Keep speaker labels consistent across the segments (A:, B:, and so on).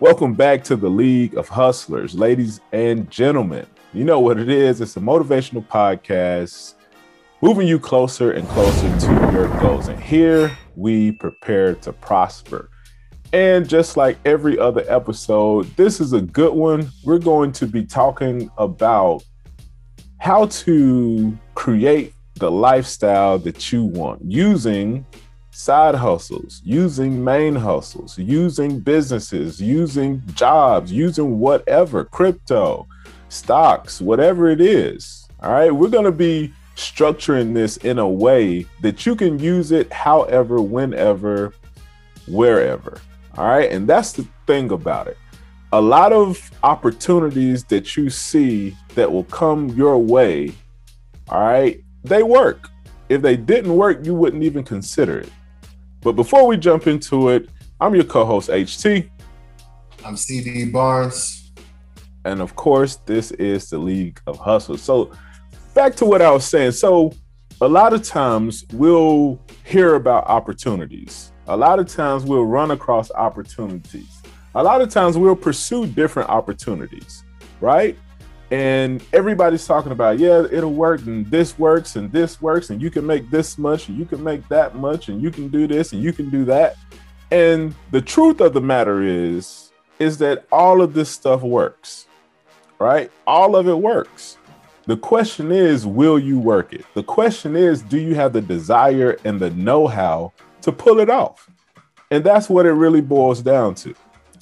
A: Welcome back to the League of Hustlers, ladies and gentlemen. You know what it is it's a motivational podcast moving you closer and closer to your goals. And here we prepare to prosper. And just like every other episode, this is a good one. We're going to be talking about how to create the lifestyle that you want using side hustles, using main hustles, using businesses, using jobs, using whatever, crypto, stocks, whatever it is. All right. We're going to be structuring this in a way that you can use it however, whenever, wherever. All right. And that's the thing about it. A lot of opportunities that you see that will come your way, all right, they work. If they didn't work, you wouldn't even consider it. But before we jump into it, I'm your co host, HT.
B: I'm CD Barnes.
A: And of course, this is the League of Hustle. So, back to what I was saying. So, a lot of times we'll hear about opportunities. A lot of times we'll run across opportunities. A lot of times we'll pursue different opportunities, right? And everybody's talking about yeah it'll work and this works and this works and you can make this much and you can make that much and you can do this and you can do that. And the truth of the matter is is that all of this stuff works right? All of it works. The question is will you work it? The question is do you have the desire and the know-how to pull it off? And that's what it really boils down to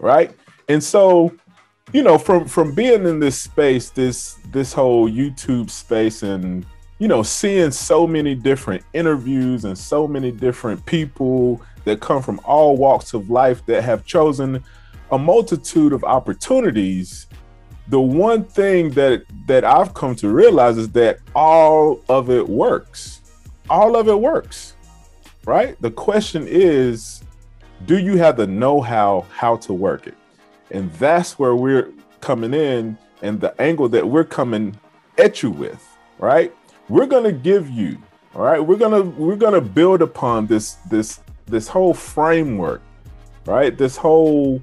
A: right? And so you know, from from being in this space, this this whole YouTube space, and you know, seeing so many different interviews and so many different people that come from all walks of life that have chosen a multitude of opportunities the one thing that that I've come to realize is that all of it works. All of it works. Right? The question is do you have the know-how how to work it? And that's where we're coming in and the angle that we're coming at you with, right? We're going to give you, all right? We're going to we're going to build upon this this this whole framework, right? This whole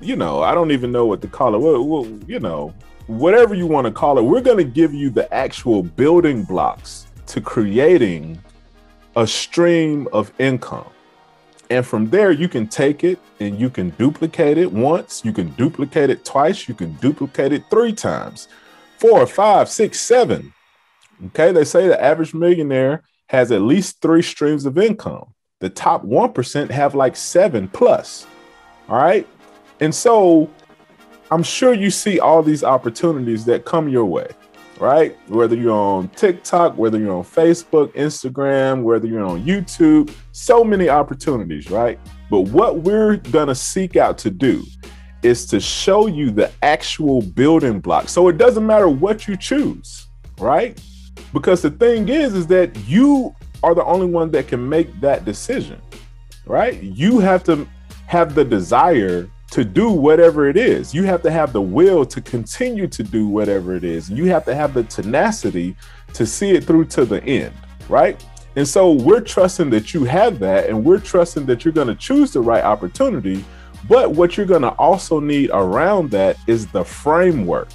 A: you know, I don't even know what to call it. Well, well you know, whatever you want to call it, we're going to give you the actual building blocks to creating a stream of income. And from there, you can take it and you can duplicate it once, you can duplicate it twice, you can duplicate it three times, four, five, six, seven. Okay, they say the average millionaire has at least three streams of income. The top 1% have like seven plus. All right. And so I'm sure you see all these opportunities that come your way right? Whether you're on TikTok, whether you're on Facebook, Instagram, whether you're on YouTube, so many opportunities, right? But what we're going to seek out to do is to show you the actual building block. So it doesn't matter what you choose, right? Because the thing is is that you are the only one that can make that decision, right? You have to have the desire to do whatever it is. You have to have the will to continue to do whatever it is. You have to have the tenacity to see it through to the end, right? And so we're trusting that you have that, and we're trusting that you're going to choose the right opportunity. But what you're going to also need around that is the framework.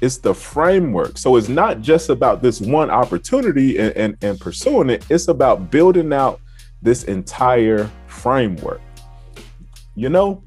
A: It's the framework. So it's not just about this one opportunity and, and, and pursuing it, it's about building out this entire framework. You know,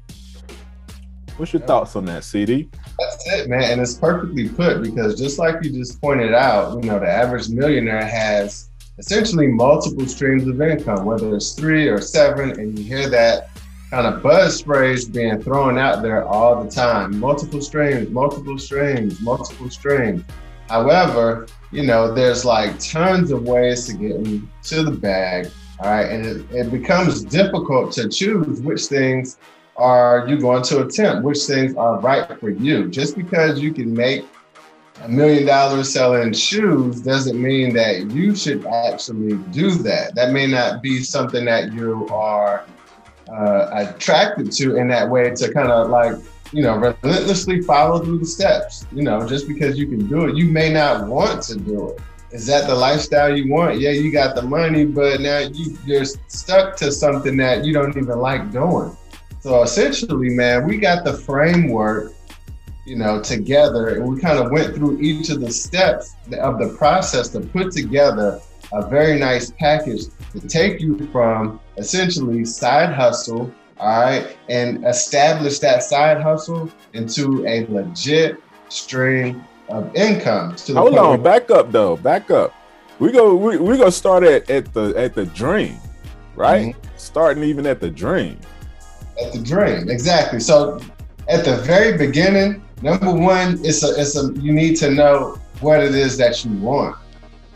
A: What's your thoughts on that, CD?
B: That's it, man. And it's perfectly put because just like you just pointed out, you know, the average millionaire has essentially multiple streams of income, whether it's three or seven, and you hear that kind of buzz phrase being thrown out there all the time. Multiple streams, multiple streams, multiple streams. However, you know, there's like tons of ways to get into the bag. All right. And it, it becomes difficult to choose which things are you going to attempt? Which things are right for you? Just because you can make a million dollars selling shoes doesn't mean that you should actually do that. That may not be something that you are uh, attracted to in that way to kind of like, you know, relentlessly follow through the steps. You know, just because you can do it, you may not want to do it. Is that the lifestyle you want? Yeah, you got the money, but now you, you're stuck to something that you don't even like doing. So essentially, man, we got the framework, you know, together, and we kind of went through each of the steps of the process to put together a very nice package to take you from essentially side hustle, all right, and establish that side hustle into a legit stream of income.
A: Hold on, back up though, back up. We go, we we gonna start at at the at the dream, right? Mm-hmm. Starting even at the dream
B: at the dream. Exactly. So at the very beginning, number one, it's a it's a you need to know what it is that you want.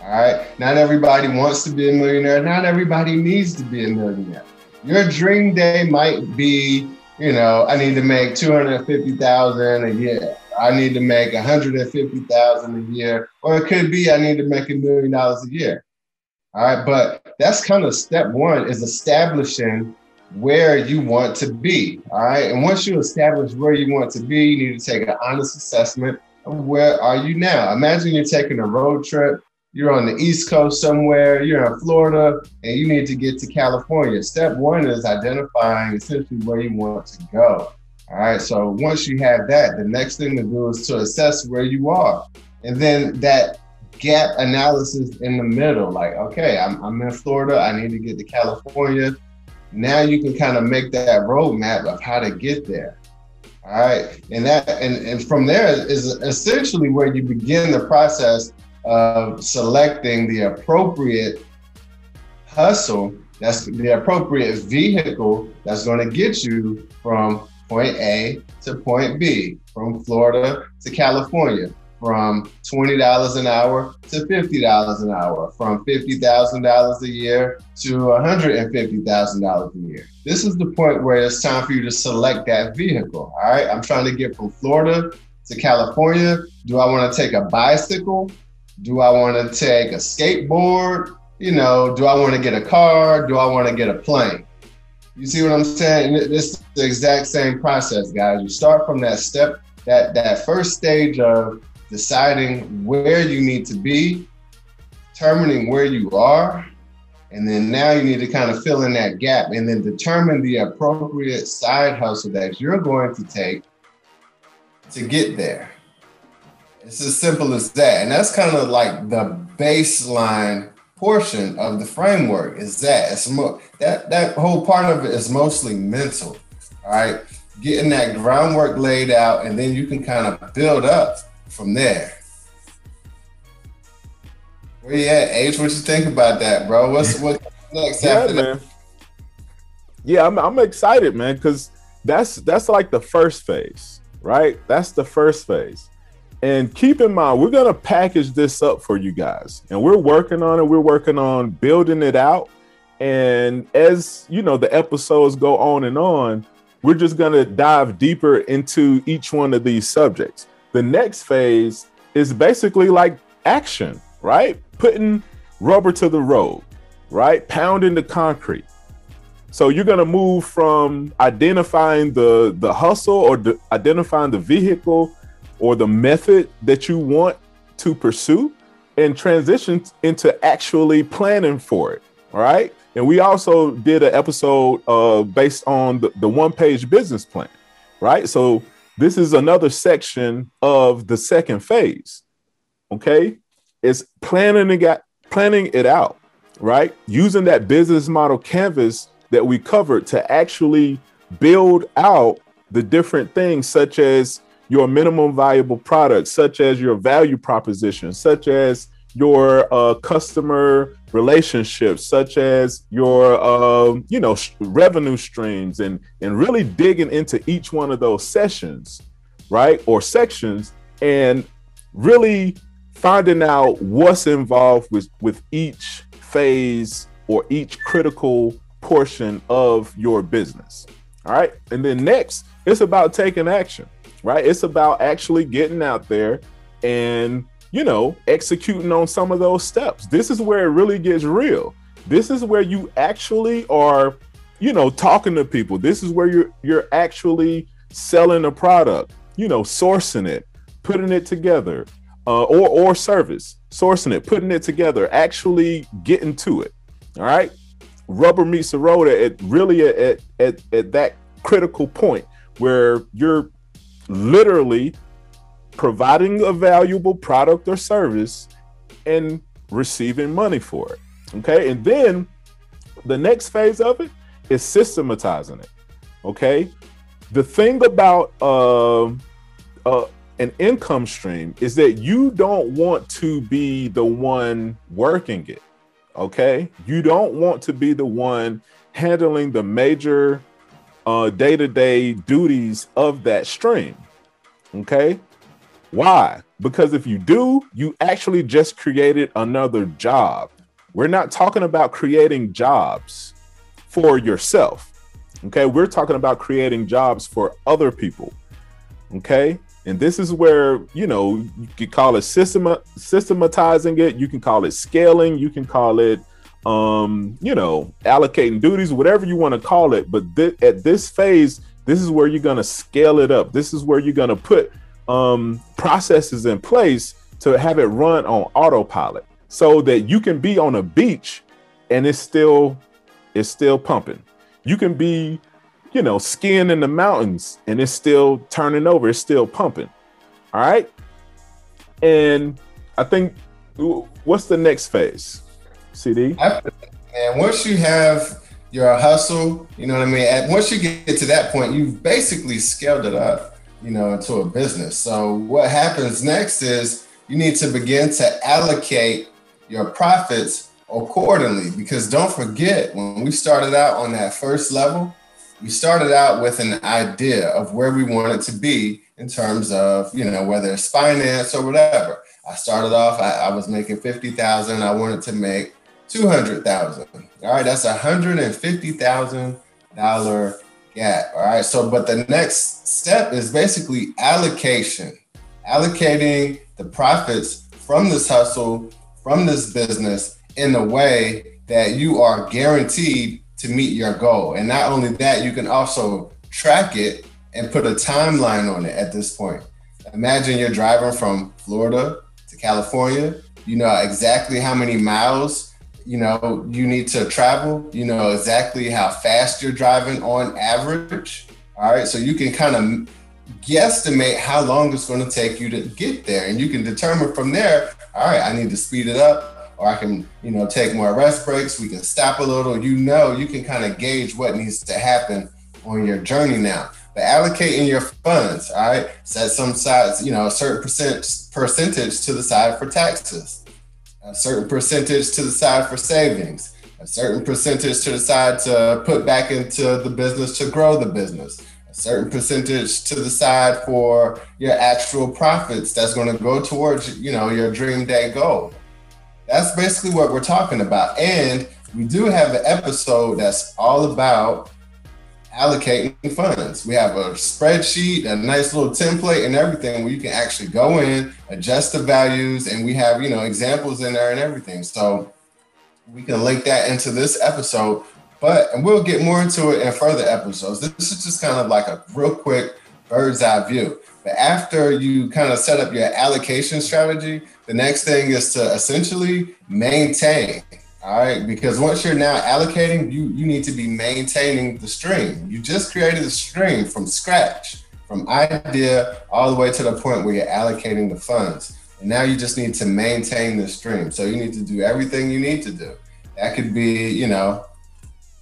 B: All right. Not everybody wants to be a millionaire. Not everybody needs to be a millionaire. Your dream day might be, you know, I need to make 250,000 a year. I need to make 150,000 a year. Or it could be I need to make a million dollars a year. All right. But that's kind of step one is establishing where you want to be. All right. And once you establish where you want to be, you need to take an honest assessment of where are you now. Imagine you're taking a road trip. You're on the East Coast somewhere, you're in Florida, and you need to get to California. Step one is identifying essentially where you want to go. All right. So once you have that, the next thing to do is to assess where you are. And then that gap analysis in the middle, like, okay, I'm, I'm in Florida, I need to get to California now you can kind of make that roadmap of how to get there. All right. And that and, and from there is essentially where you begin the process of selecting the appropriate hustle, that's the appropriate vehicle that's going to get you from point A to point B, from Florida to California from $20 an hour to $50 an hour, from $50,000 a year to $150,000 a year. This is the point where it's time for you to select that vehicle. All right, I'm trying to get from Florida to California. Do I want to take a bicycle? Do I want to take a skateboard? You know, do I want to get a car? Do I want to get a plane? You see what I'm saying? It's the exact same process, guys. You start from that step, that that first stage of deciding where you need to be, determining where you are, and then now you need to kind of fill in that gap and then determine the appropriate side hustle that you're going to take to get there. It's as simple as that. And that's kind of like the baseline portion of the framework is that it's more that that whole part of it is mostly mental. All right. Getting that groundwork laid out and then you can kind of build up from there. Where you at, H? What you think about that, bro? What's what next yeah, after man. that?
A: Yeah, I'm I'm excited, man, because that's that's like the first phase, right? That's the first phase. And keep in mind, we're gonna package this up for you guys, and we're working on it. We're working on building it out. And as you know, the episodes go on and on, we're just gonna dive deeper into each one of these subjects. The next phase is basically like action, right? Putting rubber to the road, right? Pounding the concrete. So you're going to move from identifying the the hustle or the, identifying the vehicle or the method that you want to pursue and transition into actually planning for it. All right. And we also did an episode uh, based on the, the one page business plan. Right. So this is another section of the second phase. Okay. It's planning it, planning it out, right? Using that business model canvas that we covered to actually build out the different things, such as your minimum valuable product, such as your value proposition, such as your uh, customer relationships, such as your uh, you know sh- revenue streams, and and really digging into each one of those sessions, right, or sections, and really finding out what's involved with with each phase or each critical portion of your business. All right, and then next, it's about taking action, right? It's about actually getting out there and you know, executing on some of those steps. This is where it really gets real. This is where you actually are, you know, talking to people. This is where you're you're actually selling a product, you know, sourcing it, putting it together, uh, or or service, sourcing it, putting it together, actually getting to it. All right, rubber meets the road at really at at, at that critical point where you're literally providing a valuable product or service and receiving money for it. Okay. And then the next phase of it is systematizing it. Okay. The thing about uh, uh, an income stream is that you don't want to be the one working it. Okay. You don't want to be the one handling the major day to day duties of that stream. Okay. Why? Because if you do, you actually just created another job. We're not talking about creating jobs for yourself. Okay. We're talking about creating jobs for other people. Okay. And this is where, you know, you can call it system systematizing it, you can call it scaling, you can call it um, you know, allocating duties, whatever you want to call it. But th- at this phase, this is where you're going to scale it up. This is where you're going to put um, processes in place to have it run on autopilot so that you can be on a beach and it's still it's still pumping. You can be, you know, skiing in the mountains and it's still turning over, it's still pumping. All right? And I think what's the next phase? CD?
B: And once you have your hustle, you know what I mean? And once you get to that point, you've basically scaled it up, you know, into a business. So what happens next is you need to begin to allocate your profits accordingly. Because don't forget, when we started out on that first level, we started out with an idea of where we wanted to be in terms of, you know, whether it's finance or whatever. I started off, I, I was making 50,000. I wanted to make 200,000. All right, that's a $150,000 gap. All right, so but the next step is basically allocation, allocating the profits from this hustle, from this business in a way that you are guaranteed to meet your goal. And not only that, you can also track it and put a timeline on it at this point. Imagine you're driving from Florida to California. You know exactly how many miles you know you need to travel you know exactly how fast you're driving on average all right? So you can kind of guesstimate how long it's going to take you to get there and you can determine from there all right i need to speed it up or i can you know take more rest breaks we can stop a little you know you can kind of gauge what needs to happen on your journey now. But allocating your funds all right set some sides you know a certain percent percentage to the side for taxes a certain percentage to the side for savings, a certain percentage to the side to put back into the business to grow the business, a certain percentage to the side for your actual profits that's going to go towards, you know, your dream day goal. That's basically what we're talking about. And we do have an episode that's all about allocating funds. We have a spreadsheet, a nice little template and everything where you can actually go in, adjust the values, and we have, you know, examples in there and everything. So we can link that into this episode. But and we'll get more into it in further episodes. This is just kind of like a real quick bird's eye view. But after you kind of set up your allocation strategy, the next thing is to essentially maintain all right, because once you're now allocating, you you need to be maintaining the stream. You just created a stream from scratch, from idea all the way to the point where you're allocating the funds. And now you just need to maintain the stream. So you need to do everything you need to do. That could be, you know,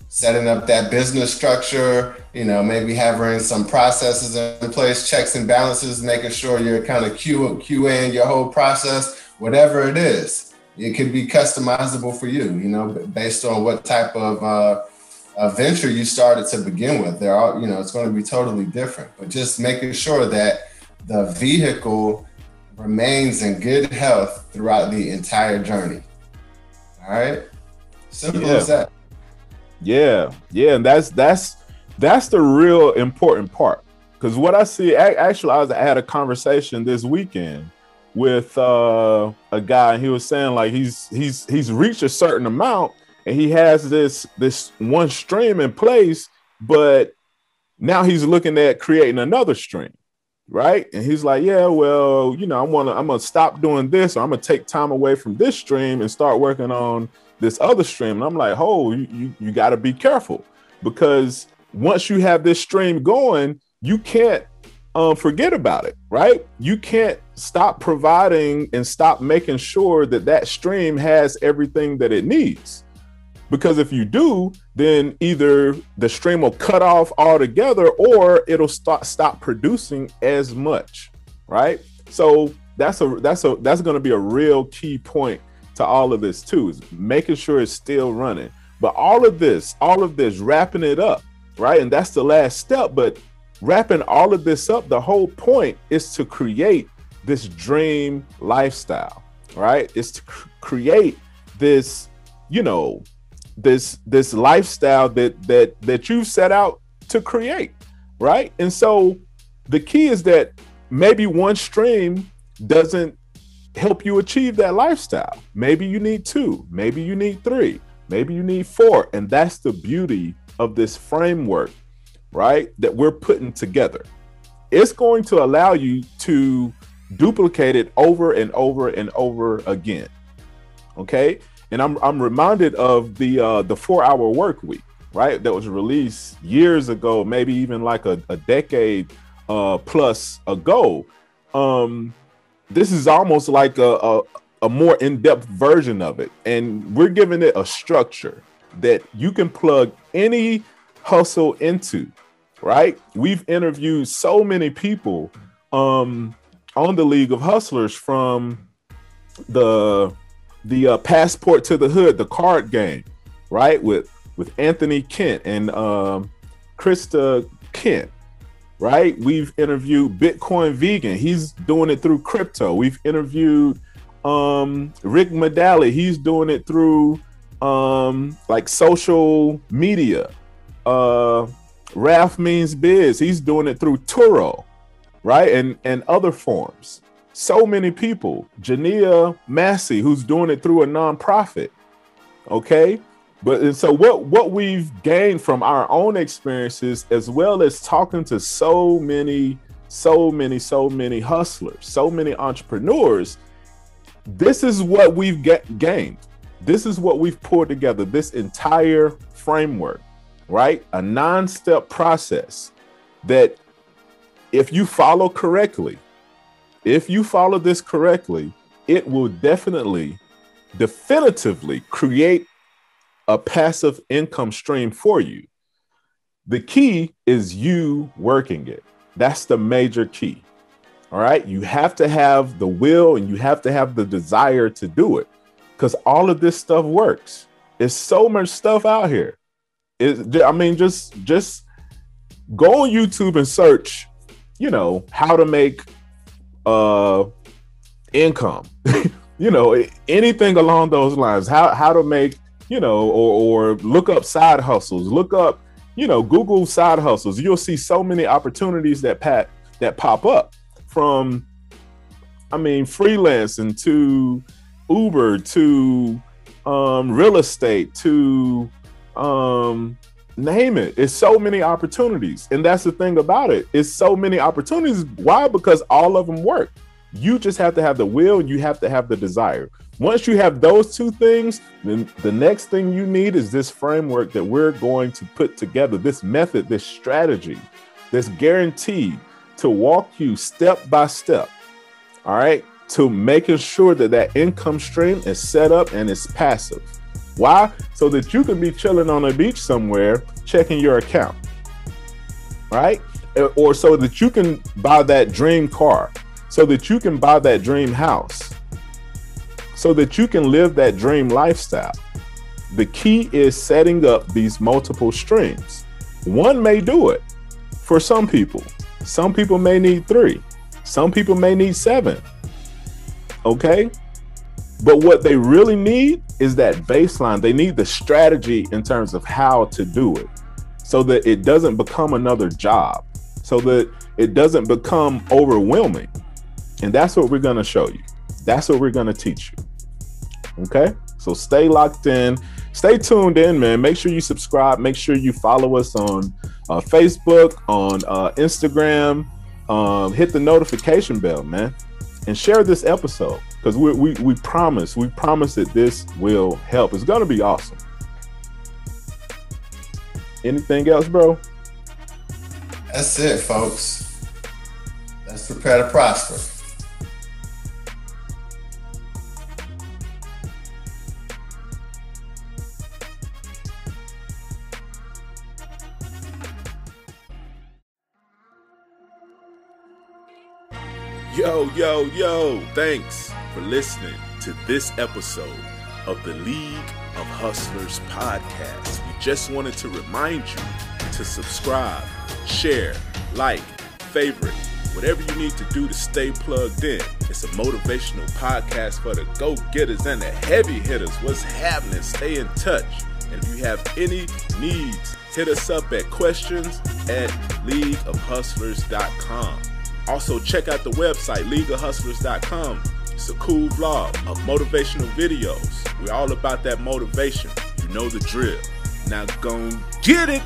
B: setting up that business structure, you know, maybe having some processes in place, checks and balances, making sure you're kind of Q, QAing your whole process, whatever it is it can be customizable for you, you know, based on what type of uh, venture you started to begin with. There are, you know, it's going to be totally different, but just making sure that the vehicle remains in good health throughout the entire journey. All right. Simple
A: yeah.
B: as that.
A: Yeah. Yeah. And that's, that's, that's the real important part. Because what I see, actually, I was I had a conversation this weekend with uh, a guy, and he was saying like he's he's he's reached a certain amount, and he has this this one stream in place, but now he's looking at creating another stream, right? And he's like, yeah, well, you know, I want to I'm gonna stop doing this, or I'm gonna take time away from this stream and start working on this other stream. And I'm like, oh, you you, you got to be careful because once you have this stream going, you can't um, forget about it, right? You can't stop providing and stop making sure that that stream has everything that it needs. Because if you do, then either the stream will cut off altogether or it'll start stop producing as much, right? So that's a that's a that's going to be a real key point to all of this too is making sure it's still running. But all of this, all of this, wrapping it up, right? And that's the last step. But wrapping all of this up, the whole point is to create this dream lifestyle, right? Is to cr- create this, you know, this this lifestyle that that that you've set out to create, right? And so the key is that maybe one stream doesn't help you achieve that lifestyle. Maybe you need two, maybe you need three, maybe you need four, and that's the beauty of this framework right, that we're putting together. It's going to allow you to duplicate it over and over and over again. Okay. And I'm, I'm reminded of the uh, the four hour work week, right? That was released years ago, maybe even like a, a decade uh, plus ago. Um, this is almost like a, a, a more in depth version of it. And we're giving it a structure that you can plug any hustle into, right? We've interviewed so many people um, on the League of Hustlers from the the uh, passport to the hood, the card game, right? With with Anthony Kent and um, Krista Kent, right? We've interviewed Bitcoin Vegan. He's doing it through crypto. We've interviewed um, Rick Medali. He's doing it through um, like social media, uh, means biz. He's doing it through Turo, right? And and other forms. So many people. Jania Massey, who's doing it through a nonprofit. Okay. But and so what what we've gained from our own experiences, as well as talking to so many, so many, so many hustlers, so many entrepreneurs, this is what we've get, gained. This is what we've pulled together. This entire framework right? A nine step process that if you follow correctly, if you follow this correctly, it will definitely, definitively create a passive income stream for you. The key is you working it. That's the major key. All right. You have to have the will and you have to have the desire to do it because all of this stuff works. There's so much stuff out here. It, I mean, just just go on YouTube and search, you know, how to make uh income. you know, anything along those lines. How how to make, you know, or or look up side hustles. Look up, you know, Google side hustles. You'll see so many opportunities that pat that pop up from I mean, freelancing to Uber to um, real estate to um name it. It's so many opportunities. And that's the thing about it. It's so many opportunities. Why? Because all of them work. You just have to have the will you have to have the desire. Once you have those two things then the next thing you need is this framework that we're going to put together this method this strategy that's guaranteed to walk you step by step all right to making sure that that income stream is set up and it's passive why? So that you can be chilling on a beach somewhere, checking your account, right? Eh, or so that you can buy that dream car, so that you can buy that dream house, so that you can live that dream lifestyle. The key is setting up these multiple streams. One may do it for some people. Some people may need three. Some people may need seven. Okay? But what they really need is that baseline. They need the strategy in terms of how to do it so that it doesn't become another job, so that it doesn't become overwhelming. And that's what we're going to show you. That's what we're going to teach you. Okay? So stay locked in. Stay tuned in, man. Make sure you subscribe. Make sure you follow us on uh, Facebook, on uh, Instagram. Um, hit the notification bell, man, and share this episode because we, we we promise we promise that this will help. It's gonna be awesome. Anything else, bro?
B: That's it, folks. Let's prepare to prosper.
A: Yo, yo, yo, thanks for listening to this episode of the League of Hustlers podcast. We just wanted to remind you to subscribe, share, like, favorite, whatever you need to do to stay plugged in. It's a motivational podcast for the go getters and the heavy hitters. What's happening? Stay in touch. And if you have any needs, hit us up at questions at leagueofhustlers.com. Also, check out the website, leagueofhustlers.com. It's a cool vlog of motivational videos. We're all about that motivation. You know the drill. Now go get it.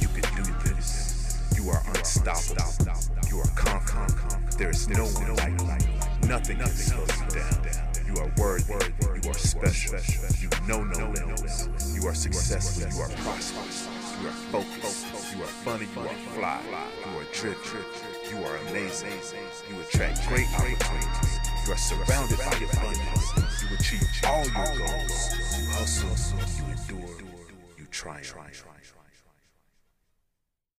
C: You can do this. You are unstoppable. You are confident. There is no one like you. Nothing can slow you down. You are worthy. You are special. You know no limits. You are successful. You are prosperous. You are focused. You are funny. You are fly. You are driven. You are amazing. You attract great opportunities. You are surrounded by abundance. You achieve all your goals. You hustle. You endure. You triumph.